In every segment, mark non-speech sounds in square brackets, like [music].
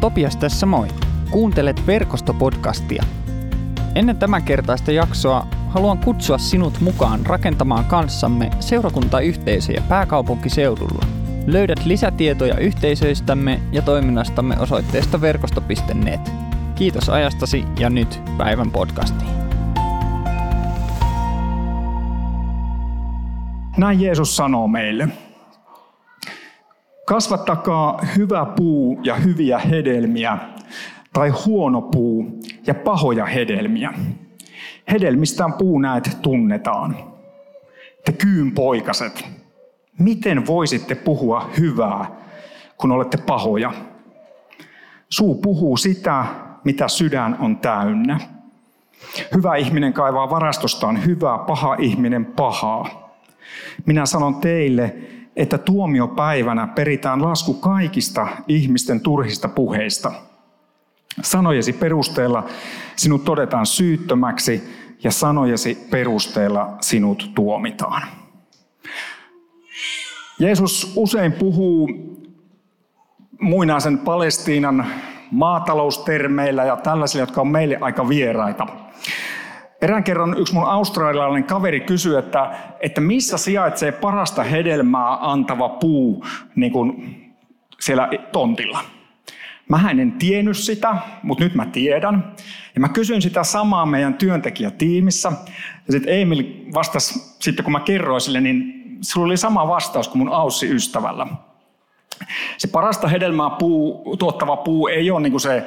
Topias tässä moi. Kuuntelet verkostopodcastia. Ennen tämän kertaista jaksoa haluan kutsua sinut mukaan rakentamaan kanssamme seurakuntayhteisöjä pääkaupunkiseudulla. Löydät lisätietoja yhteisöistämme ja toiminnastamme osoitteesta verkosto.net. Kiitos ajastasi ja nyt päivän podcastiin. Näin Jeesus sanoo meille. Kasvattakaa hyvä puu ja hyviä hedelmiä, tai huono puu ja pahoja hedelmiä. Hedelmistään puu näet tunnetaan. Te kyyn poikaset, miten voisitte puhua hyvää, kun olette pahoja? Suu puhuu sitä, mitä sydän on täynnä. Hyvä ihminen kaivaa varastostaan hyvää, paha ihminen pahaa. Minä sanon teille, että tuomiopäivänä peritään lasku kaikista ihmisten turhista puheista. Sanojesi perusteella sinut todetaan syyttömäksi ja sanojesi perusteella sinut tuomitaan. Jeesus usein puhuu muinaisen Palestiinan maataloustermeillä ja tällaisilla, jotka on meille aika vieraita. Erään kerran yksi mun australialainen kaveri kysyi, että, että missä sijaitsee parasta hedelmää antava puu niin kuin siellä tontilla. Mä en tiennyt sitä, mutta nyt mä tiedän. Ja mä kysyin sitä samaa meidän työntekijätiimissä. Ja sitten Emil vastasi, sitten kun mä kerroin sille, niin sulla oli sama vastaus kuin mun Aussi-ystävällä. Se parasta hedelmää puu, tuottava puu ei ole niin kuin se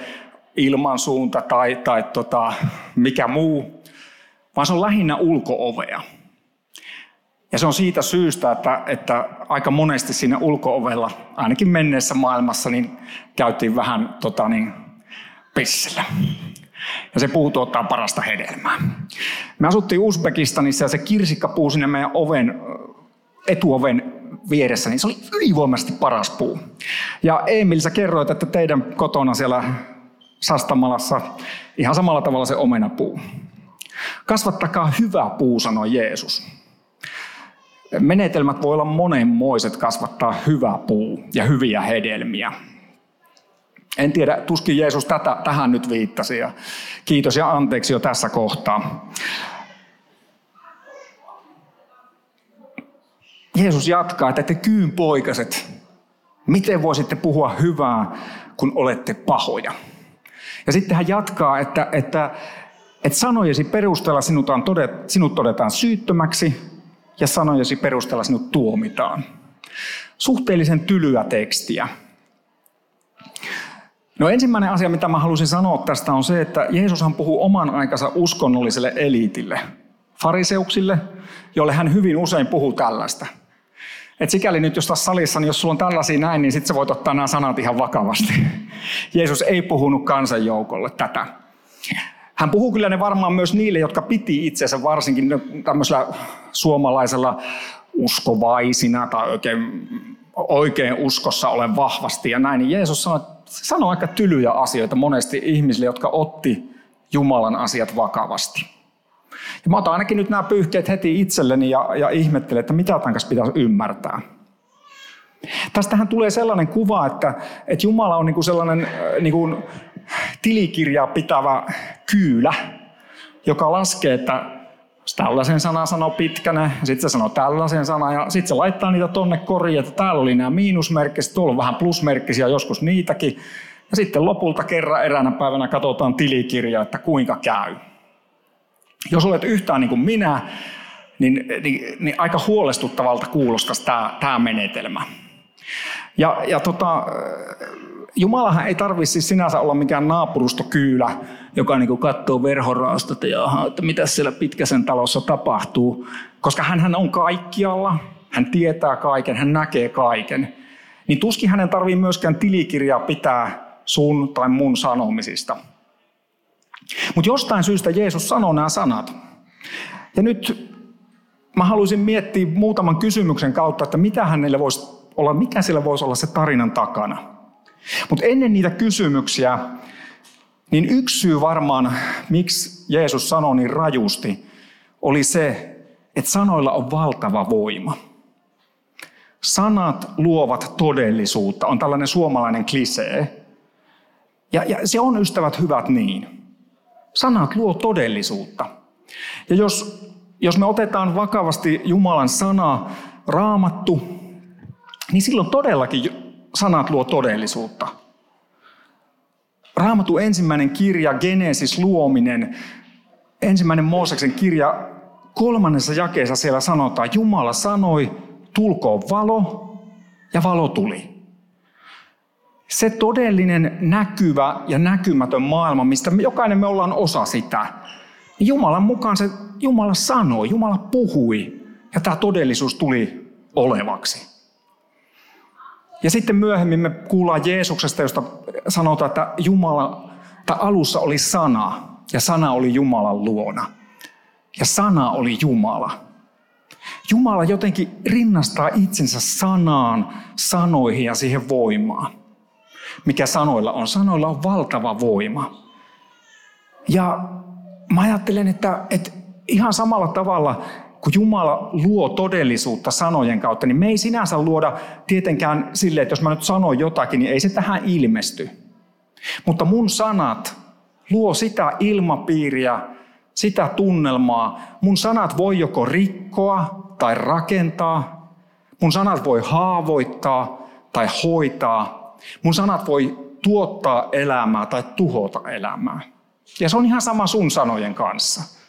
ilmansuunta tai, tai tota, mikä muu, vaan se on lähinnä ulkoovea. Ja se on siitä syystä, että, että aika monesti siinä ulkoovella, ainakin menneessä maailmassa, niin käytiin vähän tota, niin, pissellä. Ja se puu tuottaa parasta hedelmää. Me asuttiin Uzbekistanissa ja se kirsikkapuu sinne meidän oven, etuoven vieressä, niin se oli ylivoimaisesti paras puu. Ja Emil, sä kerroit, että teidän kotona siellä Sastamalassa ihan samalla tavalla se omenapuu. Kasvattakaa hyvä puu, sanoi Jeesus. Menetelmät voi olla monenmoiset kasvattaa hyvä puu ja hyviä hedelmiä. En tiedä, tuskin Jeesus tätä, tähän nyt viittasi. Ja kiitos ja anteeksi jo tässä kohtaa. Jeesus jatkaa, että te kyyn poikaset, miten voisitte puhua hyvää, kun olette pahoja. Ja sitten hän jatkaa, että, että, että sanojesi perusteella sinut, on todet, sinut todetaan syyttömäksi ja sanojesi perusteella sinut tuomitaan. Suhteellisen tylyä tekstiä. No ensimmäinen asia, mitä mä halusin sanoa tästä on se, että Jeesushan puhuu oman aikansa uskonnolliselle eliitille, fariseuksille, jolle hän hyvin usein puhuu tällaista. Et sikäli nyt, jos tässä salissa, niin jos sulla on tällaisia näin, niin sitten sä voit ottaa nämä sanat ihan vakavasti. [laughs] Jeesus ei puhunut kansanjoukolle tätä. Hän puhuu kyllä ne varmaan myös niille, jotka piti itsensä varsinkin tämmöisellä suomalaisella uskovaisina tai oikein, oikein uskossa olen vahvasti ja näin. Niin Jeesus sanoi, sanoi aika tylyjä asioita monesti ihmisille, jotka otti Jumalan asiat vakavasti. Ja mä otan ainakin nyt nämä pyyhkeet heti itselleni ja, ja ihmettelen, että mitä tämän kanssa pitäisi ymmärtää. Tästähän tulee sellainen kuva, että, että Jumala on niin kuin sellainen niin kuin tilikirjaa pitävä kyylä, joka laskee, että tällaisen sanan sanoo pitkänä, sitten se sanoo tällaisen sanan, ja sitten se laittaa niitä tonne koriin, että täällä oli nämä miinusmerkkiset, tuolla on vähän plusmerkkisiä, joskus niitäkin. Ja sitten lopulta kerran eräänä päivänä katsotaan tilikirja, että kuinka käy. Jos olet yhtään niin kuin minä, niin, niin, niin aika huolestuttavalta kuulostaisi tämä, tämä menetelmä. Ja, ja tota, Jumalahan ei tarvitse siis sinänsä olla mikään naapurustokyylä, joka niin katsoo verhoraastot ja aha, että mitä siellä Pitkäsen talossa tapahtuu. Koska hän on kaikkialla, hän tietää kaiken, hän näkee kaiken. Niin tuskin hänen tarvii myöskään tilikirjaa pitää sun tai mun sanomisista. Mutta jostain syystä Jeesus sanoo nämä sanat. Ja nyt mä haluaisin miettiä muutaman kysymyksen kautta, että mitä hänelle voisi olla, mikä sillä voisi olla se tarinan takana. Mutta ennen niitä kysymyksiä, niin yksi syy varmaan, miksi Jeesus sanoi niin rajusti, oli se, että sanoilla on valtava voima. Sanat luovat todellisuutta, on tällainen suomalainen klisee. Ja, ja se on ystävät hyvät niin. Sanat luo todellisuutta. Ja jos, jos me otetaan vakavasti Jumalan sana, raamattu, niin silloin todellakin sanat luo todellisuutta. Raamatun ensimmäinen kirja, Genesis, luominen, ensimmäinen Mooseksen kirja, kolmannessa jakeessa siellä sanotaan, Jumala sanoi, tulkoon valo, ja valo tuli. Se todellinen näkyvä ja näkymätön maailma, mistä me, jokainen me ollaan osa sitä, niin Jumalan mukaan se Jumala sanoi, Jumala puhui, ja tämä todellisuus tuli olevaksi. Ja sitten myöhemmin me kuullaan Jeesuksesta, josta sanotaan, että Jumala, tai alussa oli sana, ja sana oli Jumalan luona. Ja sana oli Jumala. Jumala jotenkin rinnastaa itsensä sanaan, sanoihin ja siihen voimaan. Mikä sanoilla on? Sanoilla on valtava voima. Ja mä ajattelen, että, että ihan samalla tavalla kun Jumala luo todellisuutta sanojen kautta, niin me ei sinänsä luoda tietenkään sille, että jos mä nyt sanon jotakin, niin ei se tähän ilmesty. Mutta mun sanat luo sitä ilmapiiriä, sitä tunnelmaa. Mun sanat voi joko rikkoa tai rakentaa. Mun sanat voi haavoittaa tai hoitaa. Mun sanat voi tuottaa elämää tai tuhota elämää. Ja se on ihan sama sun sanojen kanssa.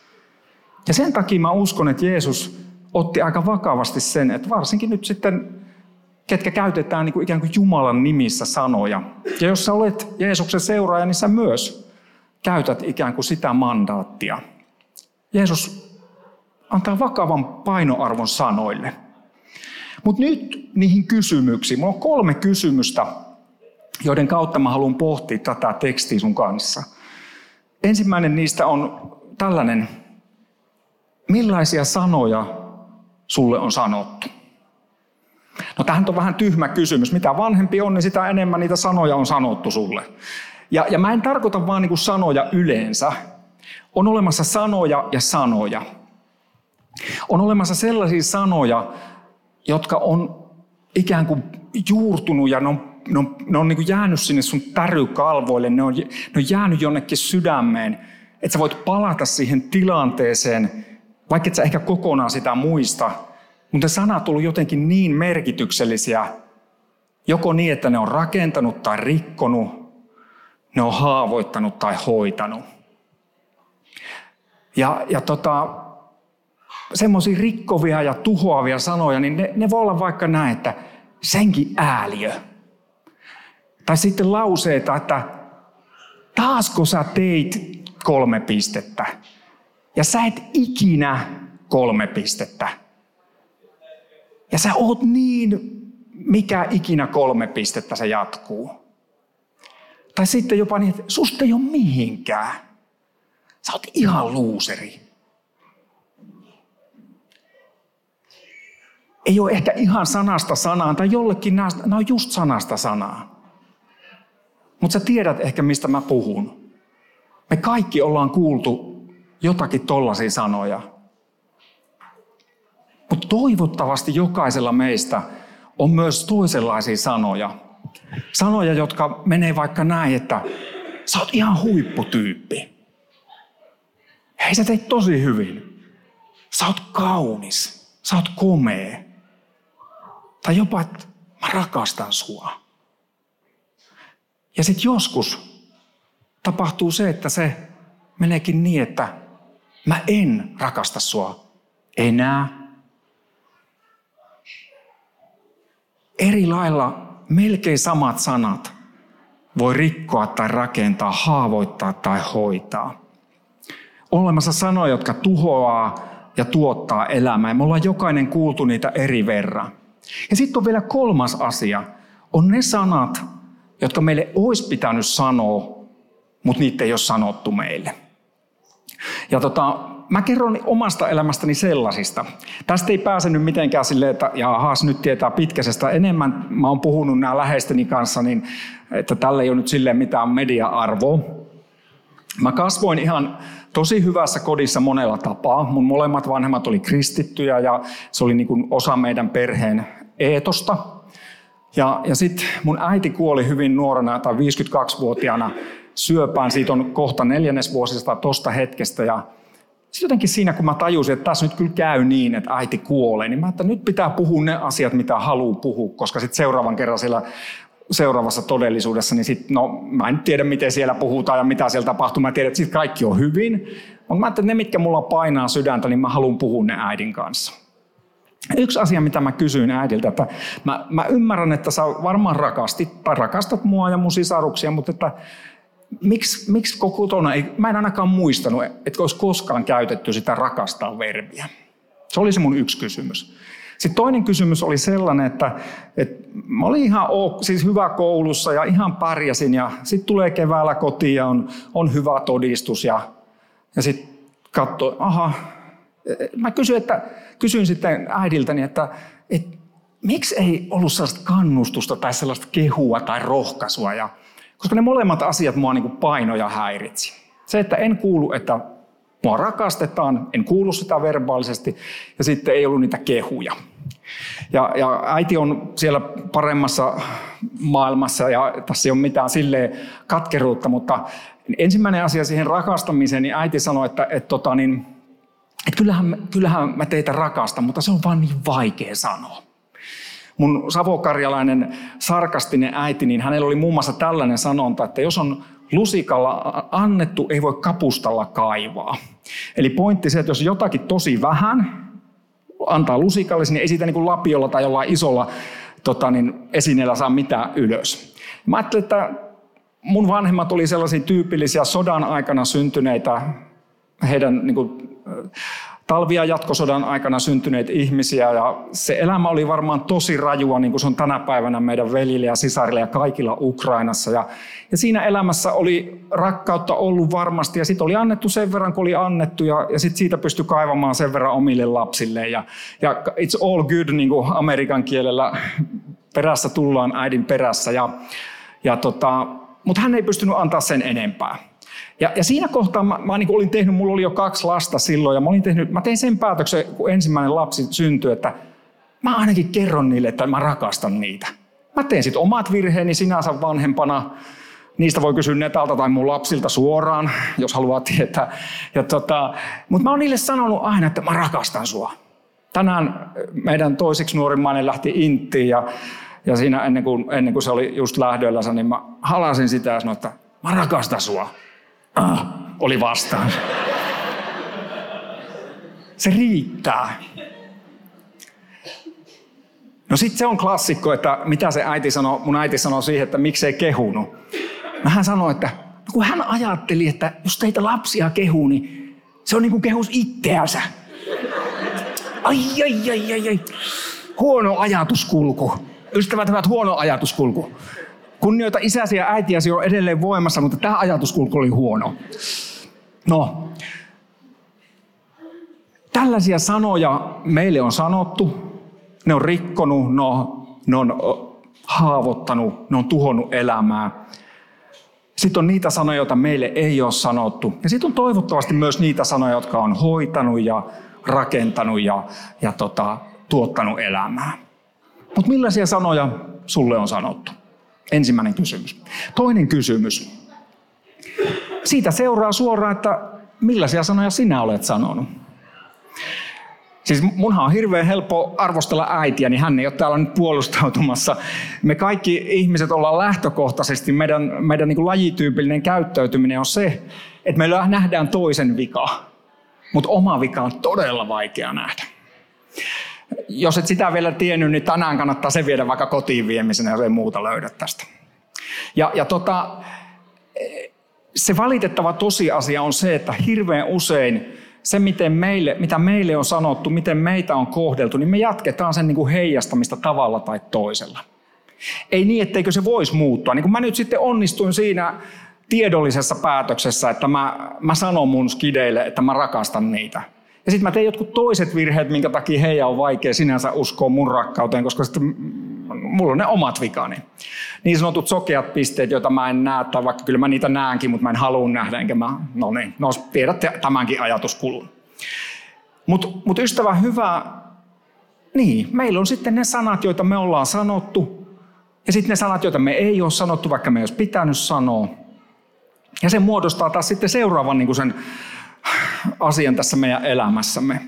Ja sen takia mä uskon, että Jeesus otti aika vakavasti sen, että varsinkin nyt sitten, ketkä käytetään niin kuin ikään kuin Jumalan nimissä sanoja. Ja jos sä olet Jeesuksen seuraaja, niin sä myös käytät ikään kuin sitä mandaattia. Jeesus antaa vakavan painoarvon sanoille. Mutta nyt niihin kysymyksiin. Mulla on kolme kysymystä, joiden kautta mä haluan pohtia tätä tekstiä sun kanssa. Ensimmäinen niistä on tällainen, millaisia sanoja sulle on sanottu? No tähän on vähän tyhmä kysymys. Mitä vanhempi on, niin sitä enemmän niitä sanoja on sanottu sulle. Ja, ja mä en tarkoita vaan niin sanoja yleensä. On olemassa sanoja ja sanoja. On olemassa sellaisia sanoja, jotka on ikään kuin juurtunut ja ne on, ne on, ne on niin kuin jäänyt sinne sun tärykalvoille. Ne on, ne on jäänyt jonnekin sydämeen, että sä voit palata siihen tilanteeseen, vaikka et sä ehkä kokonaan sitä muista, mutta sanat on jotenkin niin merkityksellisiä, joko niin, että ne on rakentanut tai rikkonut, ne on haavoittanut tai hoitanut. Ja, ja tota, semmoisia rikkovia ja tuhoavia sanoja, niin ne, ne voi olla vaikka näin, että senkin ääliö. Tai sitten lauseita, että taasko sä teit kolme pistettä. Ja sä et ikinä kolme pistettä. Ja sä oot niin, mikä ikinä kolme pistettä se jatkuu. Tai sitten jopa niin, että susta ei ole mihinkään. Sä oot ihan luuseri. Ei ole ehkä ihan sanasta sanaan, tai jollekin nämä, nämä on just sanasta sanaa. Mutta sä tiedät ehkä, mistä mä puhun. Me kaikki ollaan kuultu jotakin tollaisia sanoja. Mutta toivottavasti jokaisella meistä on myös toisenlaisia sanoja. Sanoja, jotka menee vaikka näin, että sä oot ihan huipputyyppi. Hei, sä teit tosi hyvin. Sä oot kaunis. Sä oot komea. Tai jopa, että mä rakastan sua. Ja sitten joskus tapahtuu se, että se meneekin niin, että Mä en rakasta sua enää. Eri lailla melkein samat sanat voi rikkoa tai rakentaa, haavoittaa tai hoitaa. On olemassa sanoja, jotka tuhoaa ja tuottaa elämää. Me ollaan jokainen kuultu niitä eri verran. Ja sitten on vielä kolmas asia. On ne sanat, jotka meille olisi pitänyt sanoa, mutta niitä ei ole sanottu meille. Ja tota, mä kerron omasta elämästäni sellaisista. Tästä ei pääse nyt mitenkään silleen, että jahas, nyt tietää pitkäisestä. Enemmän mä oon puhunut nämä läheisteni kanssa, niin että tällä ei ole nyt silleen mitään media-arvoa. Mä kasvoin ihan tosi hyvässä kodissa monella tapaa. Mun molemmat vanhemmat oli kristittyjä ja se oli niin kuin osa meidän perheen eetosta. Ja, ja sitten mun äiti kuoli hyvin nuorena tai 52-vuotiaana syöpään. Siitä on kohta neljännesvuosista tosta hetkestä. Ja sitten jotenkin siinä, kun mä tajusin, että tässä nyt kyllä käy niin, että äiti kuolee, niin mä että nyt pitää puhua ne asiat, mitä haluaa puhua, koska sitten seuraavan kerran siellä seuraavassa todellisuudessa, niin sitten, no mä en tiedä, miten siellä puhutaan ja mitä siellä tapahtuu. Mä tiedän, että sitten kaikki on hyvin. Mutta mä että ne, mitkä mulla painaa sydäntä, niin mä haluan puhua ne äidin kanssa. Yksi asia, mitä mä kysyin äidiltä, että mä, mä ymmärrän, että sä varmaan rakastit tai rakastat mua ja mun sisaruksia, mutta että miksi, miksi kotona ei, mä en ainakaan muistanut, että olisi koskaan käytetty sitä rakastaa verbiä. Se oli se mun yksi kysymys. Sitten toinen kysymys oli sellainen, että, että mä olin ihan ok, siis hyvä koulussa ja ihan pärjäsin ja sitten tulee keväällä kotiin ja on, on hyvä todistus ja, ja sitten katsoi, aha, mä kysyin, että, kysyin sitten äidiltäni, että, että miksi ei ollut sellaista kannustusta tai sellaista kehua tai rohkaisua ja koska ne molemmat asiat mua niin painoja häiritsi. Se, että en kuulu, että mua rakastetaan, en kuulu sitä verbaalisesti, ja sitten ei ollut niitä kehuja. Ja, ja äiti on siellä paremmassa maailmassa, ja tässä ei ole mitään silleen katkeruutta, mutta ensimmäinen asia siihen rakastamiseen, niin äiti sanoi, että, että, tota, niin, että kyllähän, kyllähän mä teitä rakastan, mutta se on vaan niin vaikea sanoa. Mun savokarjalainen sarkastinen äiti, niin hänellä oli muun muassa tällainen sanonta, että jos on lusikalla annettu, ei voi kapustalla kaivaa. Eli pointti se, että jos jotakin tosi vähän antaa lusikalle, niin ei siitä niin kuin lapiolla tai jollain isolla tota, niin esineellä saa mitään ylös. Mä ajattelin, että mun vanhemmat oli sellaisia tyypillisiä sodan aikana syntyneitä, heidän niin kuin, talvia jatkosodan aikana syntyneitä ihmisiä ja se elämä oli varmaan tosi rajua, niin kuin se on tänä päivänä meidän veljille ja sisarille ja kaikilla Ukrainassa. Ja, ja siinä elämässä oli rakkautta ollut varmasti ja sitten oli annettu sen verran, kun oli annettu ja, ja sitten siitä pystyi kaivamaan sen verran omille lapsille. Ja, ja it's all good, niin kuin amerikan kielellä perässä tullaan äidin perässä. Ja, ja tota, mutta hän ei pystynyt antaa sen enempää. Ja, ja siinä kohtaa mä, mä niin olin tehnyt, mulla oli jo kaksi lasta silloin, ja mä, olin tehnyt, mä tein sen päätöksen, kun ensimmäinen lapsi syntyi, että mä ainakin kerron niille, että mä rakastan niitä. Mä teen sitten omat virheeni sinänsä vanhempana. Niistä voi kysyä netalta tai mun lapsilta suoraan, jos haluaa tietää. Tota, Mutta mä oon niille sanonut aina, että mä rakastan sua. Tänään meidän toiseksi nuorimmainen lähti Inttiin ja, ja siinä ennen kuin, ennen kuin se oli just lähdöllä, niin mä halasin sitä ja sanoin, että mä rakastan sua ah, oli vastaan. Se riittää. No sitten se on klassikko, että mitä se äiti sanoi, mun äiti sanoi siihen, että miksei kehunut. No hän sanoi, että no kun hän ajatteli, että jos teitä lapsia kehuu, niin se on niin kuin kehus itseänsä. Ai, ai, ai, ai, ai. Huono ajatuskulku. Ystävät hyvät, huono ajatuskulku. Kunnioita isäsi ja äitiäsi on edelleen voimassa, mutta tämä ajatuskulku oli huono. No, tällaisia sanoja meille on sanottu. Ne on rikkonut, ne on, ne on haavoittanut, ne on tuhonnut elämää. Sitten on niitä sanoja, joita meille ei ole sanottu. Ja sitten on toivottavasti myös niitä sanoja, jotka on hoitanut ja rakentanut ja, ja tota, tuottanut elämää. Mutta millaisia sanoja sulle on sanottu? Ensimmäinen kysymys. Toinen kysymys. Siitä seuraa suoraan, että millaisia sanoja sinä olet sanonut. Siis munhan on hirveän helppo arvostella äitiä, niin hän ei ole täällä nyt puolustautumassa. Me kaikki ihmiset ollaan lähtökohtaisesti, meidän, meidän niin kuin lajityypillinen käyttäytyminen on se, että me nähdään toisen vika. Mutta oma vika on todella vaikea nähdä jos et sitä vielä tiennyt, niin tänään kannattaa se viedä vaikka kotiin viemisenä, jos ei muuta löydä tästä. Ja, ja tota, se valitettava tosiasia on se, että hirveän usein se, miten meille, mitä meille on sanottu, miten meitä on kohdeltu, niin me jatketaan sen niin kuin heijastamista tavalla tai toisella. Ei niin, etteikö se voisi muuttua. Niin kuin mä nyt sitten onnistuin siinä tiedollisessa päätöksessä, että mä, mä sanon mun skideille, että mä rakastan niitä. Ja sitten mä tein jotkut toiset virheet, minkä takia heidän on vaikea sinänsä uskoa mun rakkauteen, koska sitten mulla on ne omat vikani. Niin sanotut sokeat pisteet, joita mä en näe, tai vaikka kyllä mä niitä näenkin, mutta mä en halua nähdä, enkä mä, no niin, no tiedätte tämänkin ajatuskulun. Mutta mut ystävä hyvä, niin, meillä on sitten ne sanat, joita me ollaan sanottu, Ja sitten ne sanat, joita me ei ole sanottu, vaikka me ei olisi pitänyt sanoa. Ja se muodostaa taas sitten seuraavan niin sen asian tässä meidän elämässämme.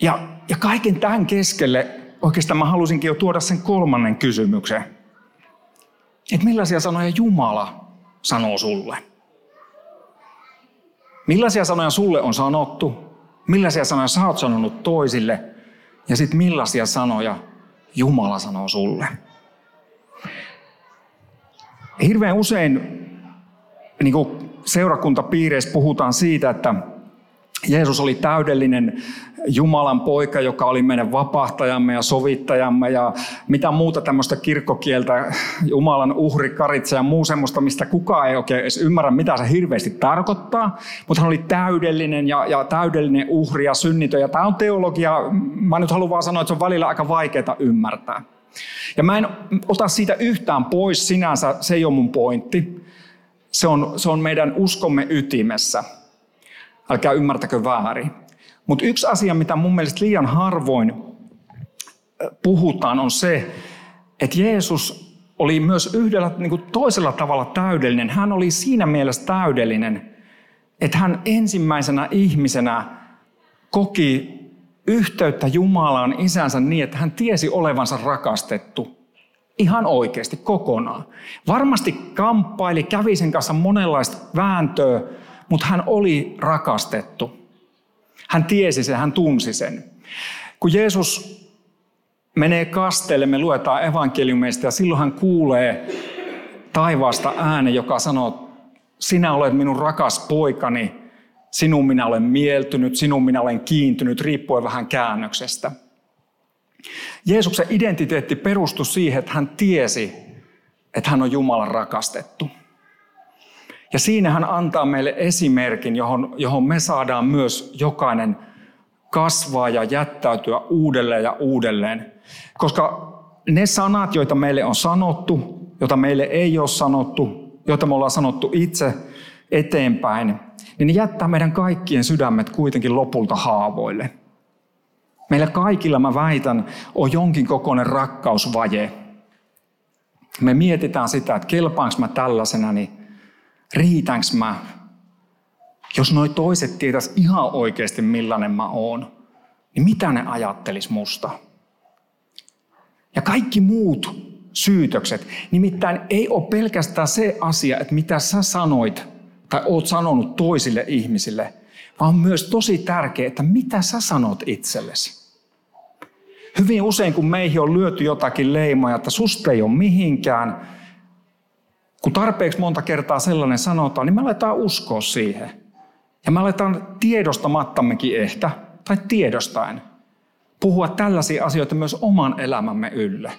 Ja, ja kaiken tämän keskelle oikeastaan mä halusinkin jo tuoda sen kolmannen kysymyksen. Että millaisia sanoja Jumala sanoo sulle? Millaisia sanoja sulle on sanottu? Millaisia sanoja sä oot sanonut toisille? Ja sitten millaisia sanoja Jumala sanoo sulle? Hirveän usein niin kuin seurakuntapiireissä puhutaan siitä, että Jeesus oli täydellinen Jumalan poika, joka oli meidän vapahtajamme ja sovittajamme ja mitä muuta tämmöistä kirkkokieltä, Jumalan uhri, karitsa ja muu semmoista, mistä kukaan ei oikein edes ymmärrä, mitä se hirveästi tarkoittaa. Mutta hän oli täydellinen ja, ja täydellinen uhri ja synnitö. Ja tämä on teologia, mä nyt haluan vaan sanoa, että se on välillä aika vaikeaa ymmärtää. Ja mä en ota siitä yhtään pois sinänsä, se ei ole mun pointti. Se on, se on meidän uskomme ytimessä. Älkää ymmärtäkö väärin. Mutta yksi asia, mitä mun mielestä liian harvoin puhutaan, on se, että Jeesus oli myös yhdellä niin kuin toisella tavalla täydellinen. Hän oli siinä mielessä täydellinen, että hän ensimmäisenä ihmisenä koki yhteyttä Jumalaan isänsä niin, että hän tiesi olevansa rakastettu. Ihan oikeasti, kokonaan. Varmasti kamppaili, kävi sen kanssa monenlaista vääntöä, mutta hän oli rakastettu. Hän tiesi sen, hän tunsi sen. Kun Jeesus menee kasteelle, me luetaan evankeliumeista ja silloin hän kuulee taivaasta äänen, joka sanoo, sinä olet minun rakas poikani, sinun minä olen mieltynyt, sinun minä olen kiintynyt, riippuen vähän käännöksestä. Jeesuksen identiteetti perustui siihen, että hän tiesi, että hän on Jumalan rakastettu. Ja siinä hän antaa meille esimerkin, johon, johon me saadaan myös jokainen kasvaa ja jättäytyä uudelleen ja uudelleen. Koska ne sanat, joita meille on sanottu, joita meille ei ole sanottu, joita me ollaan sanottu itse eteenpäin, niin ne jättää meidän kaikkien sydämet kuitenkin lopulta haavoille. Meillä kaikilla, mä väitän, on jonkin kokoinen rakkausvaje. Me mietitään sitä, että kelpaanko mä tällaisena, niin riitänkö mä? Jos noi toiset tietäis ihan oikeasti millainen mä oon, niin mitä ne ajattelis musta? Ja kaikki muut syytökset, nimittäin ei ole pelkästään se asia, että mitä sä sanoit tai oot sanonut toisille ihmisille, vaan myös tosi tärkeää, että mitä sä sanot itsellesi. Hyvin usein, kun meihin on lyöty jotakin leimoja, että susta ei ole mihinkään, kun tarpeeksi monta kertaa sellainen sanotaan, niin me aletaan uskoa siihen. Ja me aletaan tiedostamattammekin ehkä, tai tiedostaen, puhua tällaisia asioita myös oman elämämme ylle.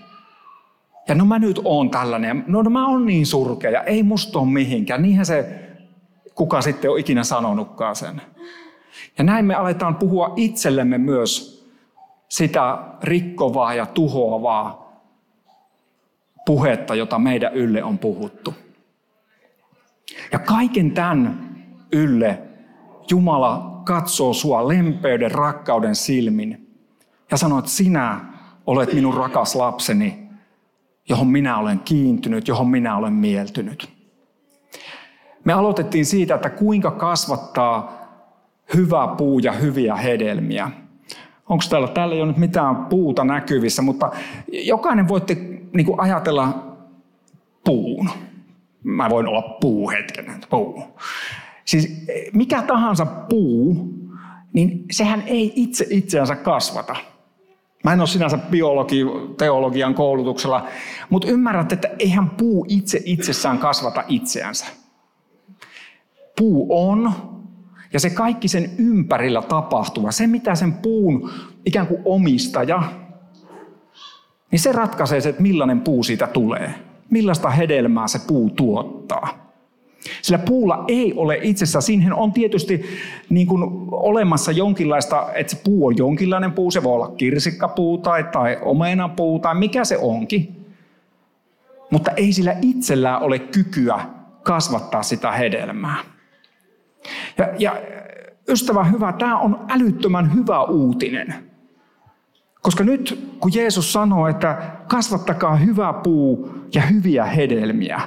Ja no mä nyt oon tällainen, no, no mä oon niin surkea, ei musta ole mihinkään. Niinhän se kuka sitten on ikinä sanonutkaan sen. Ja näin me aletaan puhua itsellemme myös sitä rikkovaa ja tuhoavaa puhetta, jota meidän ylle on puhuttu. Ja kaiken tämän ylle Jumala katsoo sua lempeyden, rakkauden silmin ja sanoo, että sinä olet minun rakas lapseni, johon minä olen kiintynyt, johon minä olen mieltynyt. Me aloitettiin siitä, että kuinka kasvattaa hyvä puu ja hyviä hedelmiä. Onko täällä, täällä ei ole nyt mitään puuta näkyvissä, mutta jokainen voitte niin kuin ajatella puun. Mä voin olla puu hetken, puu. Siis mikä tahansa puu, niin sehän ei itse itseänsä kasvata. Mä en ole sinänsä biologi, teologian koulutuksella, mutta ymmärrät, että eihän puu itse itsessään kasvata itseänsä. Puu on, ja se kaikki sen ympärillä tapahtuva, se mitä sen puun ikään kuin omistaja, niin se ratkaisee se, että millainen puu siitä tulee. Millaista hedelmää se puu tuottaa. Sillä puulla ei ole itsessään, siihen on tietysti niin kuin olemassa jonkinlaista, että se puu on jonkinlainen puu, se voi olla kirsikkapuu tai, tai omenapuu tai mikä se onkin. Mutta ei sillä itsellään ole kykyä kasvattaa sitä hedelmää. Ja, ja ystävä hyvä, tämä on älyttömän hyvä uutinen. Koska nyt kun Jeesus sanoo, että kasvattakaa hyvä puu ja hyviä hedelmiä.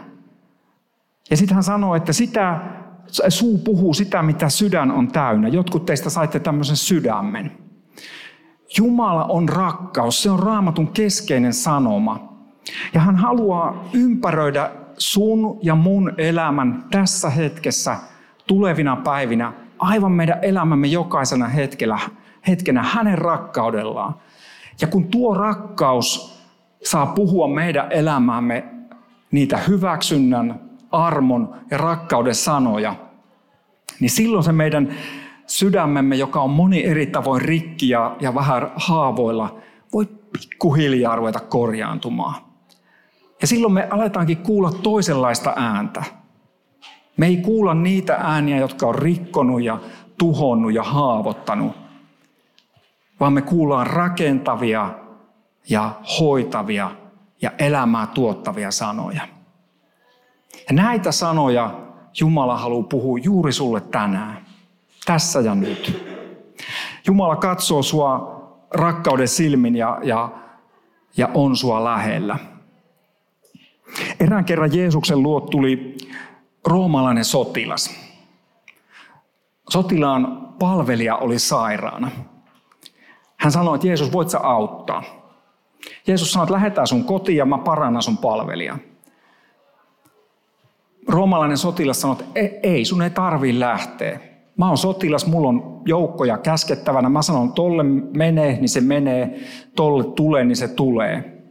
Ja sitten hän sanoo, että sitä, suu puhuu sitä, mitä sydän on täynnä. Jotkut teistä saitte tämmöisen sydämen. Jumala on rakkaus, se on raamatun keskeinen sanoma. Ja hän haluaa ympäröidä sun ja mun elämän tässä hetkessä, tulevina päivinä, aivan meidän elämämme jokaisena hetkellä, hetkenä hänen rakkaudellaan. Ja kun tuo rakkaus saa puhua meidän elämäämme niitä hyväksynnän, armon ja rakkauden sanoja, niin silloin se meidän sydämemme, joka on moni eri tavoin rikki ja, ja vähän haavoilla, voi pikkuhiljaa ruveta korjaantumaan. Ja silloin me aletaankin kuulla toisenlaista ääntä. Me ei kuulla niitä ääniä, jotka on rikkonut ja tuhonnut ja haavoittanut, vaan me kuullaan rakentavia ja hoitavia ja elämää tuottavia sanoja. Ja näitä sanoja Jumala haluaa puhua juuri sulle tänään, tässä ja nyt. Jumala katsoo sua rakkauden silmin ja, ja, ja on sua lähellä. Erään kerran Jeesuksen luo tuli roomalainen sotilas. Sotilaan palvelija oli sairaana. Hän sanoi, että Jeesus, voit sä auttaa? Jeesus sanoi, että lähetään sun kotiin ja mä parannan sun palvelija. Roomalainen sotilas sanoi, että ei, sun ei tarvii lähteä. Mä oon sotilas, mulla on joukkoja käskettävänä. Mä sanon, tolle menee, niin se menee. Tolle tulee, niin se tulee.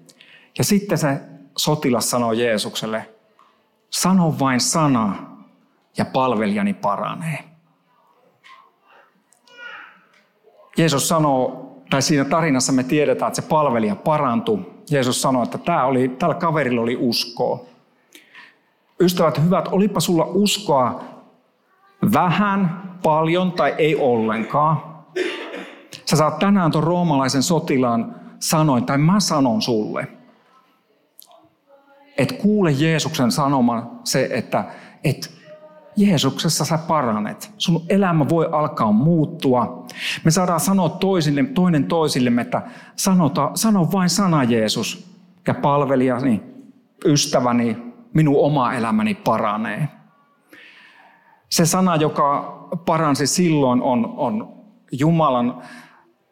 Ja sitten se sotilas sanoi Jeesukselle, sano vain sana ja palvelijani paranee. Jeesus sanoo, tai siinä tarinassa me tiedetään, että se palvelija parantui. Jeesus sanoi, että tämä oli, tällä kaverilla oli uskoa. Ystävät hyvät, olipa sulla uskoa vähän, paljon tai ei ollenkaan. Sä saat tänään tuon roomalaisen sotilaan sanoin, tai mä sanon sulle – että kuule Jeesuksen sanoman se, että et Jeesuksessa sä paranet. Sun elämä voi alkaa muuttua. Me saadaan sanoa toisille, toinen toisillemme, että sanota, sano vain sana Jeesus ja palvelijani, ystäväni, minun oma elämäni paranee. Se sana, joka paransi silloin, on, on Jumalan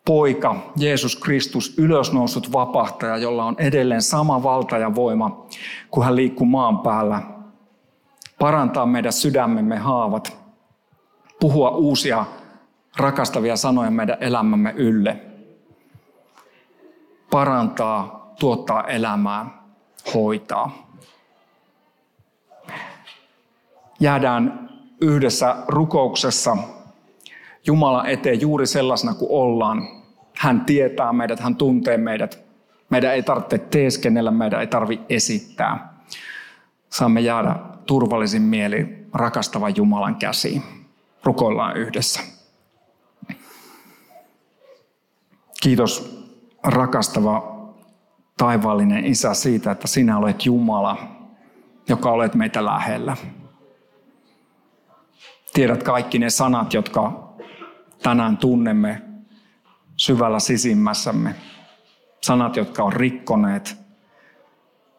poika, Jeesus Kristus, ylösnoussut vapahtaja, jolla on edelleen sama valta ja voima, kun hän liikkuu maan päällä. Parantaa meidän sydämemme haavat, puhua uusia rakastavia sanoja meidän elämämme ylle. Parantaa, tuottaa elämää, hoitaa. Jäädään yhdessä rukouksessa Jumala eteen juuri sellaisena kuin ollaan. Hän tietää meidät, hän tuntee meidät. Meidän ei tarvitse teeskennellä, meidän ei tarvitse esittää. Saamme jäädä turvallisin mieli rakastavan Jumalan käsiin. Rukoillaan yhdessä. Kiitos rakastava taivaallinen Isä siitä, että sinä olet Jumala, joka olet meitä lähellä. Tiedät kaikki ne sanat, jotka tänään tunnemme syvällä sisimmässämme. Sanat, jotka on rikkoneet,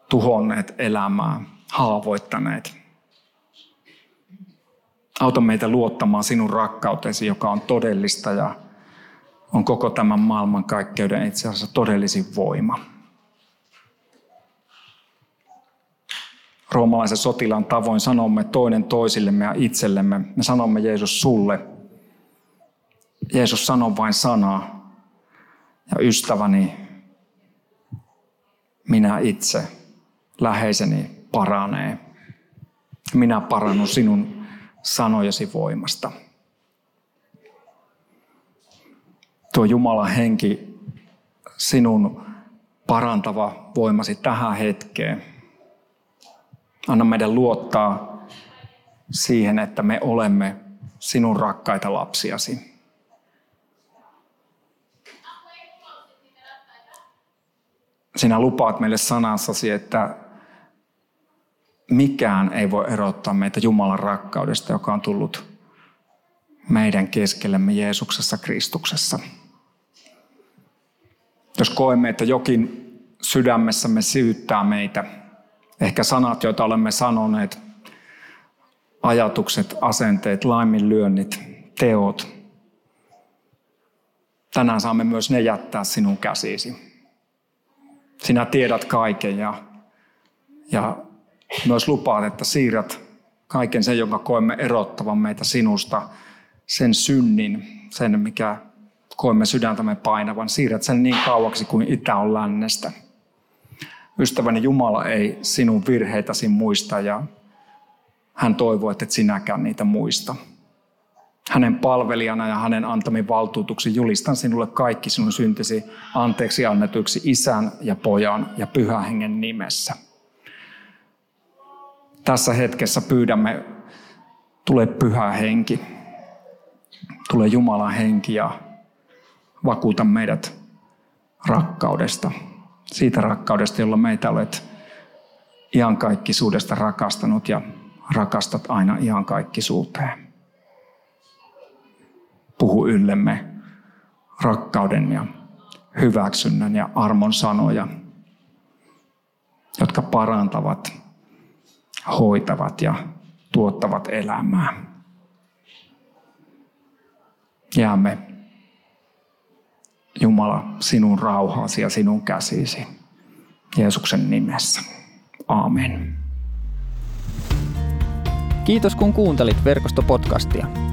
tuhonneet elämää, haavoittaneet. Auta meitä luottamaan sinun rakkautesi, joka on todellista ja on koko tämän maailmankaikkeuden itse asiassa todellisin voima. Roomalaisen sotilaan tavoin sanomme toinen toisillemme ja itsellemme. Me sanomme Jeesus sulle – Jeesus sanoi vain sanaa. Ja ystäväni, minä itse, läheiseni paranee. Minä parannun sinun sanojesi voimasta. Tuo Jumalan henki, sinun parantava voimasi tähän hetkeen. Anna meidän luottaa siihen, että me olemme sinun rakkaita lapsiasi. Sinä lupaat meille sanassasi, että mikään ei voi erottaa meitä Jumalan rakkaudesta, joka on tullut meidän keskellemme Jeesuksessa Kristuksessa. Jos koemme, että jokin sydämessämme syyttää meitä, ehkä sanat, joita olemme sanoneet, ajatukset, asenteet, laiminlyönnit, teot, tänään saamme myös ne jättää sinun käsisi. Sinä tiedät kaiken ja, ja myös lupaat, että siirrät kaiken sen, jonka koemme erottavan meitä sinusta, sen synnin, sen mikä koemme sydäntämme painavan, siirrät sen niin kauaksi kuin itä on lännestä. Ystäväni Jumala ei sinun virheitäsi muista ja hän toivoo, että et sinäkään niitä muista. Hänen palvelijana ja hänen antamin valtuutuksi julistan sinulle kaikki sinun syntisi anteeksi annetuiksi isän ja pojan ja pyhän hengen nimessä. Tässä hetkessä pyydämme, tule pyhä henki, tule Jumalan henki ja vakuuta meidät rakkaudesta. Siitä rakkaudesta, jolla meitä olet iankaikkisuudesta rakastanut ja rakastat aina iankaikkisuuteen. Puhu yllemme rakkauden ja hyväksynnän ja armon sanoja, jotka parantavat, hoitavat ja tuottavat elämää. Jäämme Jumala sinun rauhaasi ja sinun käsisi. Jeesuksen nimessä. Amen. Kiitos kun kuuntelit verkostopodcastia.